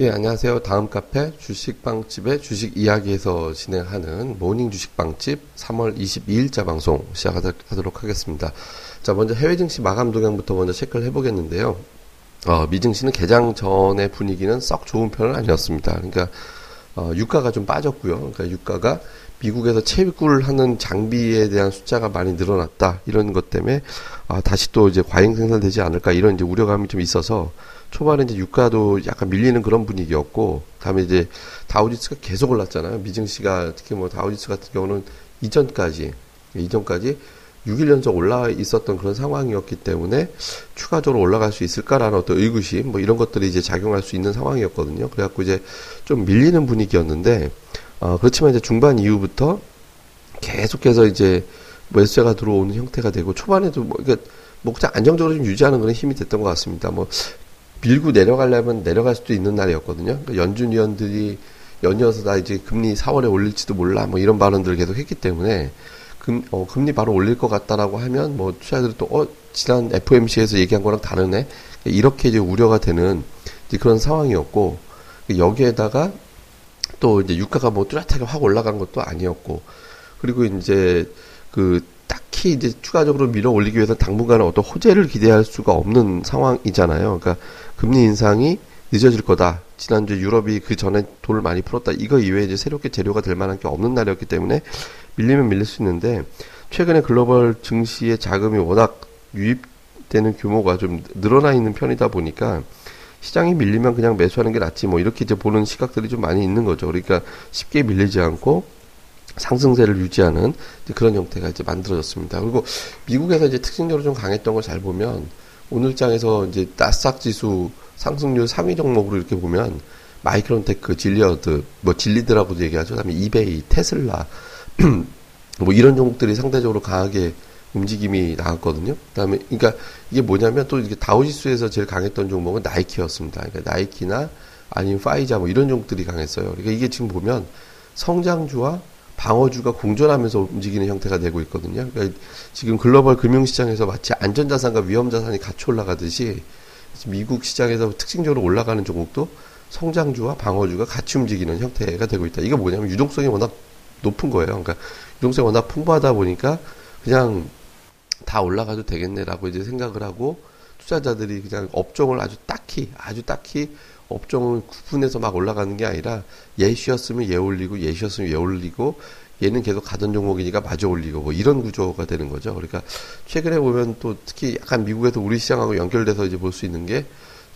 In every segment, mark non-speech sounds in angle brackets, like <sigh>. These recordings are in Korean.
예, 안녕하세요. 다음 카페 주식빵집의 주식 이야기에서 진행하는 모닝 주식빵집 3월 22일자 방송 시작하도록 하겠습니다. 자, 먼저 해외 증시 마감 동향부터 먼저 체크를 해보겠는데요. 어, 미증시는 개장 전의 분위기는 썩 좋은 편은 아니었습니다. 그러니까 어, 유가가 좀 빠졌고요. 그러니까 유가가 미국에서 채굴을 하는 장비에 대한 숫자가 많이 늘어났다 이런 것 때문에 아, 다시 또 이제 과잉 생산되지 않을까 이런 이제 우려감이 좀 있어서 초반에 이제 유가도 약간 밀리는 그런 분위기였고, 다음에 이제 다우지수가 계속 올랐잖아요. 미증시가 특히 뭐 다우지수 같은 경우는 이전까지, 이전까지 6일 연속 올라 있었던 그런 상황이었기 때문에 추가적으로 올라갈 수 있을까라는 어떤 의구심, 뭐 이런 것들이 이제 작용할 수 있는 상황이었거든요. 그래갖고 이제 좀 밀리는 분위기였는데, 어, 그렇지만 이제 중반 이후부터 계속해서 이제 매수세가 들어오는 형태가 되고 초반에도 뭐, 그러니까 뭐 그냥 안정적으로 좀 유지하는 그런 힘이 됐던 것 같습니다. 뭐 밀고 내려가려면 내려갈 수도 있는 날이었거든요. 그러니까 연준 위원들이 연이어서 다 이제 금리 4월에 올릴지도 몰라 뭐 이런 발언들을 계속 했기 때문에 금, 어, 금리 바로 올릴 것 같다라고 하면 뭐 투자들이 또 어, 지난 FOMC에서 얘기한 거랑 다르네 이렇게 이제 우려가 되는 이제 그런 상황이었고 여기에다가 또 이제 유가가 뭐 뚜렷하게 확 올라간 것도 아니었고 그리고 이제 그 딱히 이제 추가적으로 밀어 올리기 위해서 당분간은 어떤 호재를 기대할 수가 없는 상황이잖아요. 그러니까 금리 인상이 늦어질 거다. 지난주 유럽이 그 전에 돈을 많이 풀었다. 이거 이외에 이제 새롭게 재료가 될 만한 게 없는 날이었기 때문에 밀리면 밀릴 수 있는데 최근에 글로벌 증시의 자금이 워낙 유입되는 규모가 좀 늘어나 있는 편이다 보니까 시장이 밀리면 그냥 매수하는 게 낫지 뭐 이렇게 이제 보는 시각들이 좀 많이 있는 거죠. 그러니까 쉽게 밀리지 않고 상승세를 유지하는 그런 형태가 이제 만들어졌습니다. 그리고 미국에서 이제 특징적으로 좀 강했던 걸 잘 보면 오늘 장에서 이제 나스닥 지수 상승률 3위 종목으로 이렇게 보면 마이크론테크, 질리어드, 뭐 질리드라고도 얘기하죠. 그다음에 이베이, 테슬라 <clears throat> 뭐 이런 종목들이 상대적으로 강하게 움직임이 나왔거든요. 그다음에 그러니까 이게 뭐냐면 또 이게 다우지수에서 제일 강했던 종목은 나이키였습니다. 그러니까 나이키나 아니면 파이자 뭐 이런 종목들이 강했어요. 그러니까 이게 지금 보면 성장주와 방어주가 공존하면서 움직이는 형태가 되고 있거든요. 그러니까 지금 글로벌 금융시장에서 마치 안전자산과 위험자산이 같이 올라가듯이 미국 시장에서 특징적으로 올라가는 종목도 성장주와 방어주가 같이 움직이는 형태가 되고 있다. 이거 뭐냐면 유동성이 워낙 높은 거예요. 그러니까 유동성이 워낙 풍부하다 보니까 그냥 다 올라가도 되겠네라고 이제 생각을 하고 투자자들이 그냥 업종을 아주 딱히 아주 딱히 업종을 구분해서 막 올라가는 게 아니라 얘 쉬었으면 얘 올리고 얘 쉬었으면 얘 올리고 얘는 계속 가던 종목이니까 마저 올리고 뭐 이런 구조가 되는 거죠. 그러니까 최근에 보면 또 특히 약간 미국에서 우리 시장하고 연결돼서 이제 볼 수 있는 게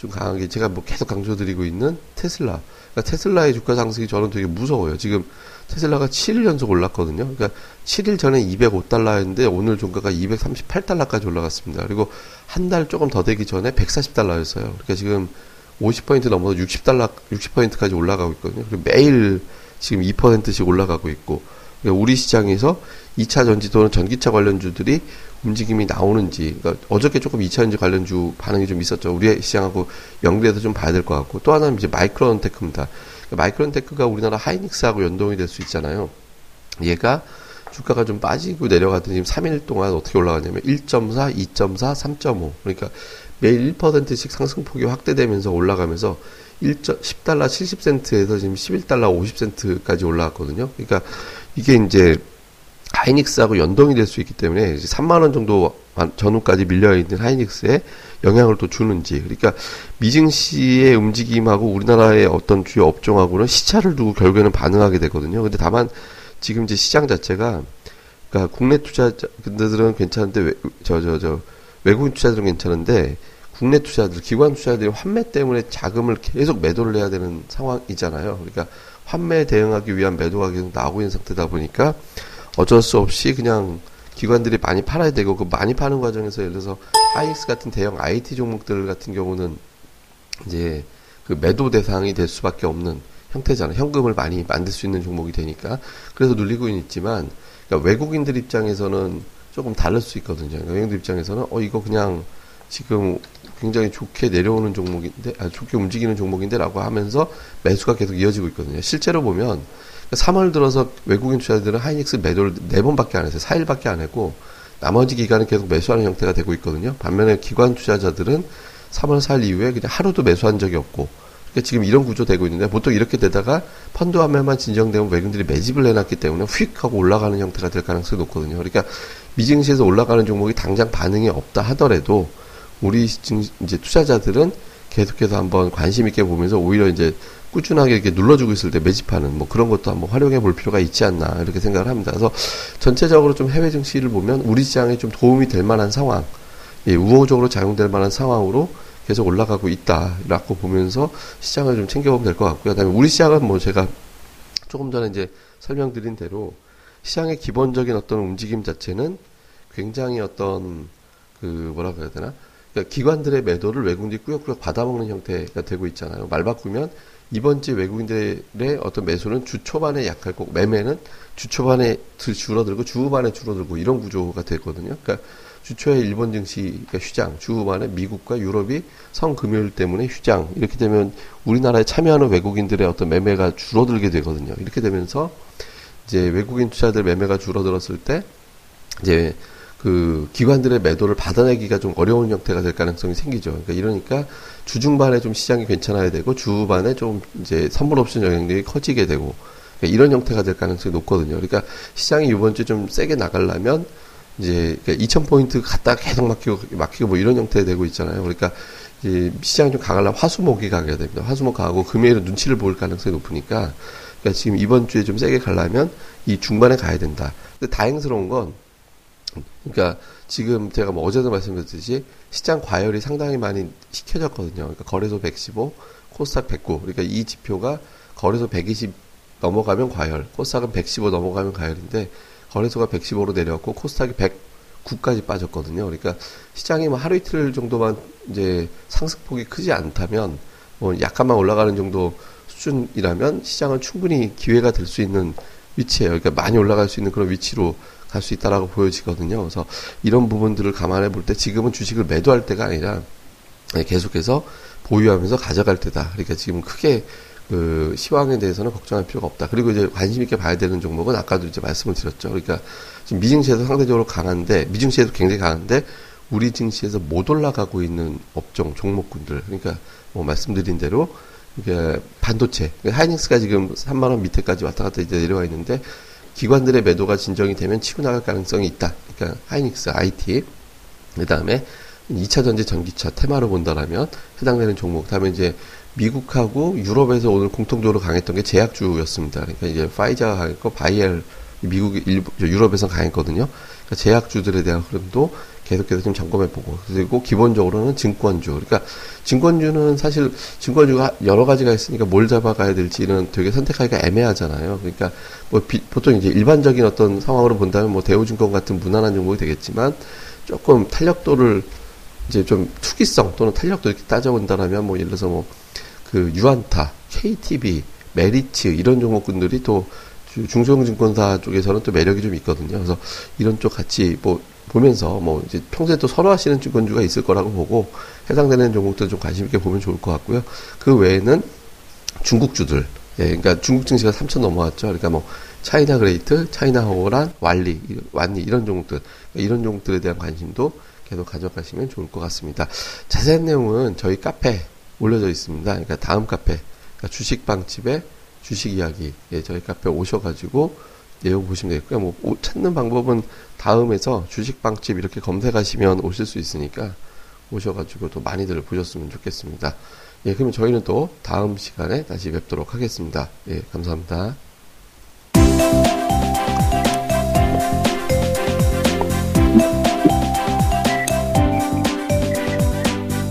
좀 강하게 제가 뭐 계속 강조드리고 있는 테슬라. 그러니까 테슬라의 주가 상승이 저는 되게 무서워요. 지금 테슬라가 7일 연속 올랐거든요. 그러니까 7일 전에 205달러였는데 오늘 종가가 238달러까지 올라갔습니다. 그리고 한 달 조금 더 되기 전에 140달러였어요. 그러니까 지금 50포인트 넘어서 60달러, 60포인트까지 올라가고 있거든요. 그리고 매일 지금 2%씩 올라가고 있고, 그러니까 우리 시장에서 2차 전지 또는 전기차 관련주들이 움직임이 나오는지, 그러니까 어저께 조금 2차 전지 관련주 반응이 좀 있었죠. 우리 시장하고 연계해서 좀 봐야 될 것 같고, 또 하나는 이제 마이크론 테크입니다. 그러니까 마이크론 테크가 우리나라 하이닉스하고 연동이 될 수 있잖아요. 얘가 주가가 좀 빠지고 내려가더니 지금 3일 동안 어떻게 올라가냐면 1.4, 2.4, 3.5. 그러니까 매일 1%씩 상승폭이 확대되면서 올라가면서 1 10달러 70센트에서 지금 11달러 50센트까지 올라왔거든요. 그러니까 이게 이제 하이닉스하고 연동이 될 수 있기 때문에 3만 원 정도 전후까지 밀려 있는 하이닉스에 영향을 또 주는지 그러니까 미증시의 움직임하고 우리나라의 어떤 주요 업종하고는 시차를 두고 결국에는 반응하게 되거든요. 근데 다만 지금 이제 시장 자체가 그러니까 국내 투자자들은 괜찮은데 저 저, 저, 외국인 투자들은 괜찮은데 국내 투자들, 기관 투자들이 환매 때문에 자금을 계속 매도를 해야 되는 상황이잖아요. 그러니까 환매 대응하기 위한 매도가 계속 나오고 있는 상태다 보니까 어쩔 수 없이 그냥 기관들이 많이 팔아야 되고 그 많이 파는 과정에서 예를 들어서 하이닉스 같은 대형 IT 종목들 같은 경우는 이제 그 매도 대상이 될 수밖에 없는 형태잖아요. 현금을 많이 만들 수 있는 종목이 되니까 그래서 눌리고 있지만 그러니까 외국인들 입장에서는 조금 다를 수 있거든요. 그러니까 외국인들 입장에서는 어 이거 그냥 지금 굉장히 좋게 내려오는 종목인데, 아, 좋게 움직이는 종목인데라고 하면서 매수가 계속 이어지고 있거든요. 실제로 보면 3월 들어서 외국인 투자자들은 하이닉스 매도를 4번밖에 안 했어요. 4일밖에 안 했고 나머지 기간은 계속 매수하는 형태가 되고 있거든요. 반면에 기관 투자자들은 3월 4일 이후에 그냥 하루도 매수한 적이 없고 그러니까 지금 이런 구조 되고 있는데 보통 이렇게 되다가 펀드 화매만 진정되면 외국인들이 매집을 해놨기 때문에 휙 하고 올라가는 형태가 될 가능성이 높거든요. 그러니까 미증시에서 올라가는 종목이 당장 반응이 없다 하더라도 우리 이제 투자자들은 계속해서 한번 관심 있게 보면서 오히려 이제 꾸준하게 이렇게 눌러주고 있을 때 매집하는 뭐 그런 것도 한번 활용해 볼 필요가 있지 않나 이렇게 생각을 합니다. 그래서 전체적으로 좀 해외 증시를 보면 우리 시장에 좀 도움이 될 만한 상황, 예, 우호적으로 작용될 만한 상황으로 계속 올라가고 있다라고 보면서 시장을 좀 챙겨보면 될 것 같고요. 그다음에 우리 시장은 뭐 제가 조금 전에 이제 설명드린 대로 시장의 기본적인 어떤 움직임 자체는 굉장히 어떤 그 뭐라고 해야 되나 그러니까 기관들의 매도를 외국인들이 꾸역꾸역 받아먹는 형태가 되고 있잖아요. 말 바꾸면 이번 주 외국인들의 어떤 매수는 주 초반에 약할 거고 매매는 주 초반에 줄어들고 주 후반에 줄어들고 이런 구조가 됐거든요. 그러니까 주 초에 일본 증시가 휴장, 주 후반에 미국과 유럽이 성금요일 때문에 휴장. 이렇게 되면 우리나라에 참여하는 외국인들의 어떤 매매가 줄어들게 되거든요. 이렇게 되면서 이제 외국인 투자들 매매가 줄어들었을 때 이제 그 기관들의 매도를 받아내기가 좀 어려운 형태가 될 가능성이 생기죠. 그러니까 이러니까 주중반에 좀 시장이 괜찮아야 되고 주후반에 좀 이제 선물 옵션 영향력이 커지게 되고 그러니까 이런 형태가 될 가능성이 높거든요. 그러니까 시장이 이번 주 좀 세게 나가려면 이제 그러니까 2,000포인트 갔다 계속 막히고 막히고 뭐 이런 형태 되고 있잖아요. 그러니까 이제 시장이 좀 강하려면 화수목이 가게 됩니다. 화수목 가고 금요일에 눈치를 볼 가능성이 높으니까 그러니까 지금 이번 주에 좀 세게 가려면 이 중반에 가야 된다. 근데 다행스러운 건 그러니까 지금 제가 뭐 어제도 말씀드렸듯이 시장 과열이 상당히 많이 시켜졌거든요. 그러니까 거래소 115, 코스닥 109. 그러니까 이 지표가 거래소 120 넘어가면 과열, 코스닥은 115 넘어가면 과열인데 거래소가 115로 내려왔고 코스닥이 109까지 빠졌거든요. 그러니까 시장이 뭐 하루 이틀 정도만 이제 상승폭이 크지 않다면 뭐 약간만 올라가는 정도 수준이라면 시장은 충분히 기회가 될 수 있는 위치예요. 그러니까 많이 올라갈 수 있는 그런 위치로 갈 수 있다라고 보여지거든요. 그래서 이런 부분들을 감안해 볼 때 지금은 주식을 매도할 때가 아니라 계속해서 보유하면서 가져갈 때다. 그러니까 지금 크게 그 시황에 대해서는 걱정할 필요가 없다. 그리고 이제 관심 있게 봐야 되는 종목은 아까도 이제 말씀을 드렸죠. 그러니까 지금 미증시에서 상대적으로 강한데 미증시에도 굉장히 강한데 우리 증시에서 못 올라가고 있는 업종 종목군들 그러니까 뭐 말씀드린 대로 이게 반도체 그러니까 하이닉스가 지금 3만 원 밑에까지 왔다 갔다 이제 내려와 있는데 기관들의 매도가 진정이 되면 치고 나갈 가능성이 있다. 그러니까 하이닉스, IT, 그 다음에 2차 전지 전기차 테마로 본다라면 해당되는 종목. 다음에 이제 미국하고 유럽에서 오늘 공통적으로 강했던 게 제약주였습니다. 그러니까 이제 파이자가 강했고 바이엘 미국 유럽에서 강했거든요. 그러니까 제약주들에 대한 흐름도 계속해서 좀 점검해 보고 그리고 기본적으로는 증권주 그러니까 증권주는 사실 증권주가 여러 가지가 있으니까 뭘 잡아가야 될지는 되게 선택하기가 애매하잖아요 그러니까 뭐 비, 보통 이제 일반적인 어떤 상황으로 본다면 뭐 대우증권 같은 무난한 종목이 되겠지만 조금 탄력도를 이제 좀 투기성 또는 탄력도 이렇게 따져본다라면 뭐 예를 들어서 뭐 그 유안타, KTB, 메리츠 이런 종목군들이 또 중소형증권사 쪽에서는 또 매력이 좀 있거든요. 그래서 이런 쪽 같이 뭐 보면서 뭐 이제 평소에 또 선호하시는 증권주가 있을 거라고 보고 해당되는 종목들 좀 관심 있게 보면 좋을 것 같고요. 그 외에는 중국주들, 예, 그러니까 중국 증시가 3천 넘어왔죠. 그러니까 뭐 차이나 그레이트, 차이나 하오란, 왈리, 완리 이런 종목들, 이런 종목들에 대한 관심도 계속 가져가시면 좋을 것 같습니다. 자세한 내용은 저희 카페 올려져 있습니다. 그러니까 다음 카페, 그러니까 주식빵집의 주식 이야기, 예, 저희 카페 오셔가지고 내용 보시면 되겠고요. 뭐 찾는 방법은 다음에서 주식빵집 이렇게 검색하시면 오실 수 있으니까 오셔가지고 또 많이들 보셨으면 좋겠습니다. 예, 그러면 저희는 또 다음 시간에 다시 뵙도록 하겠습니다. 예, 감사합니다.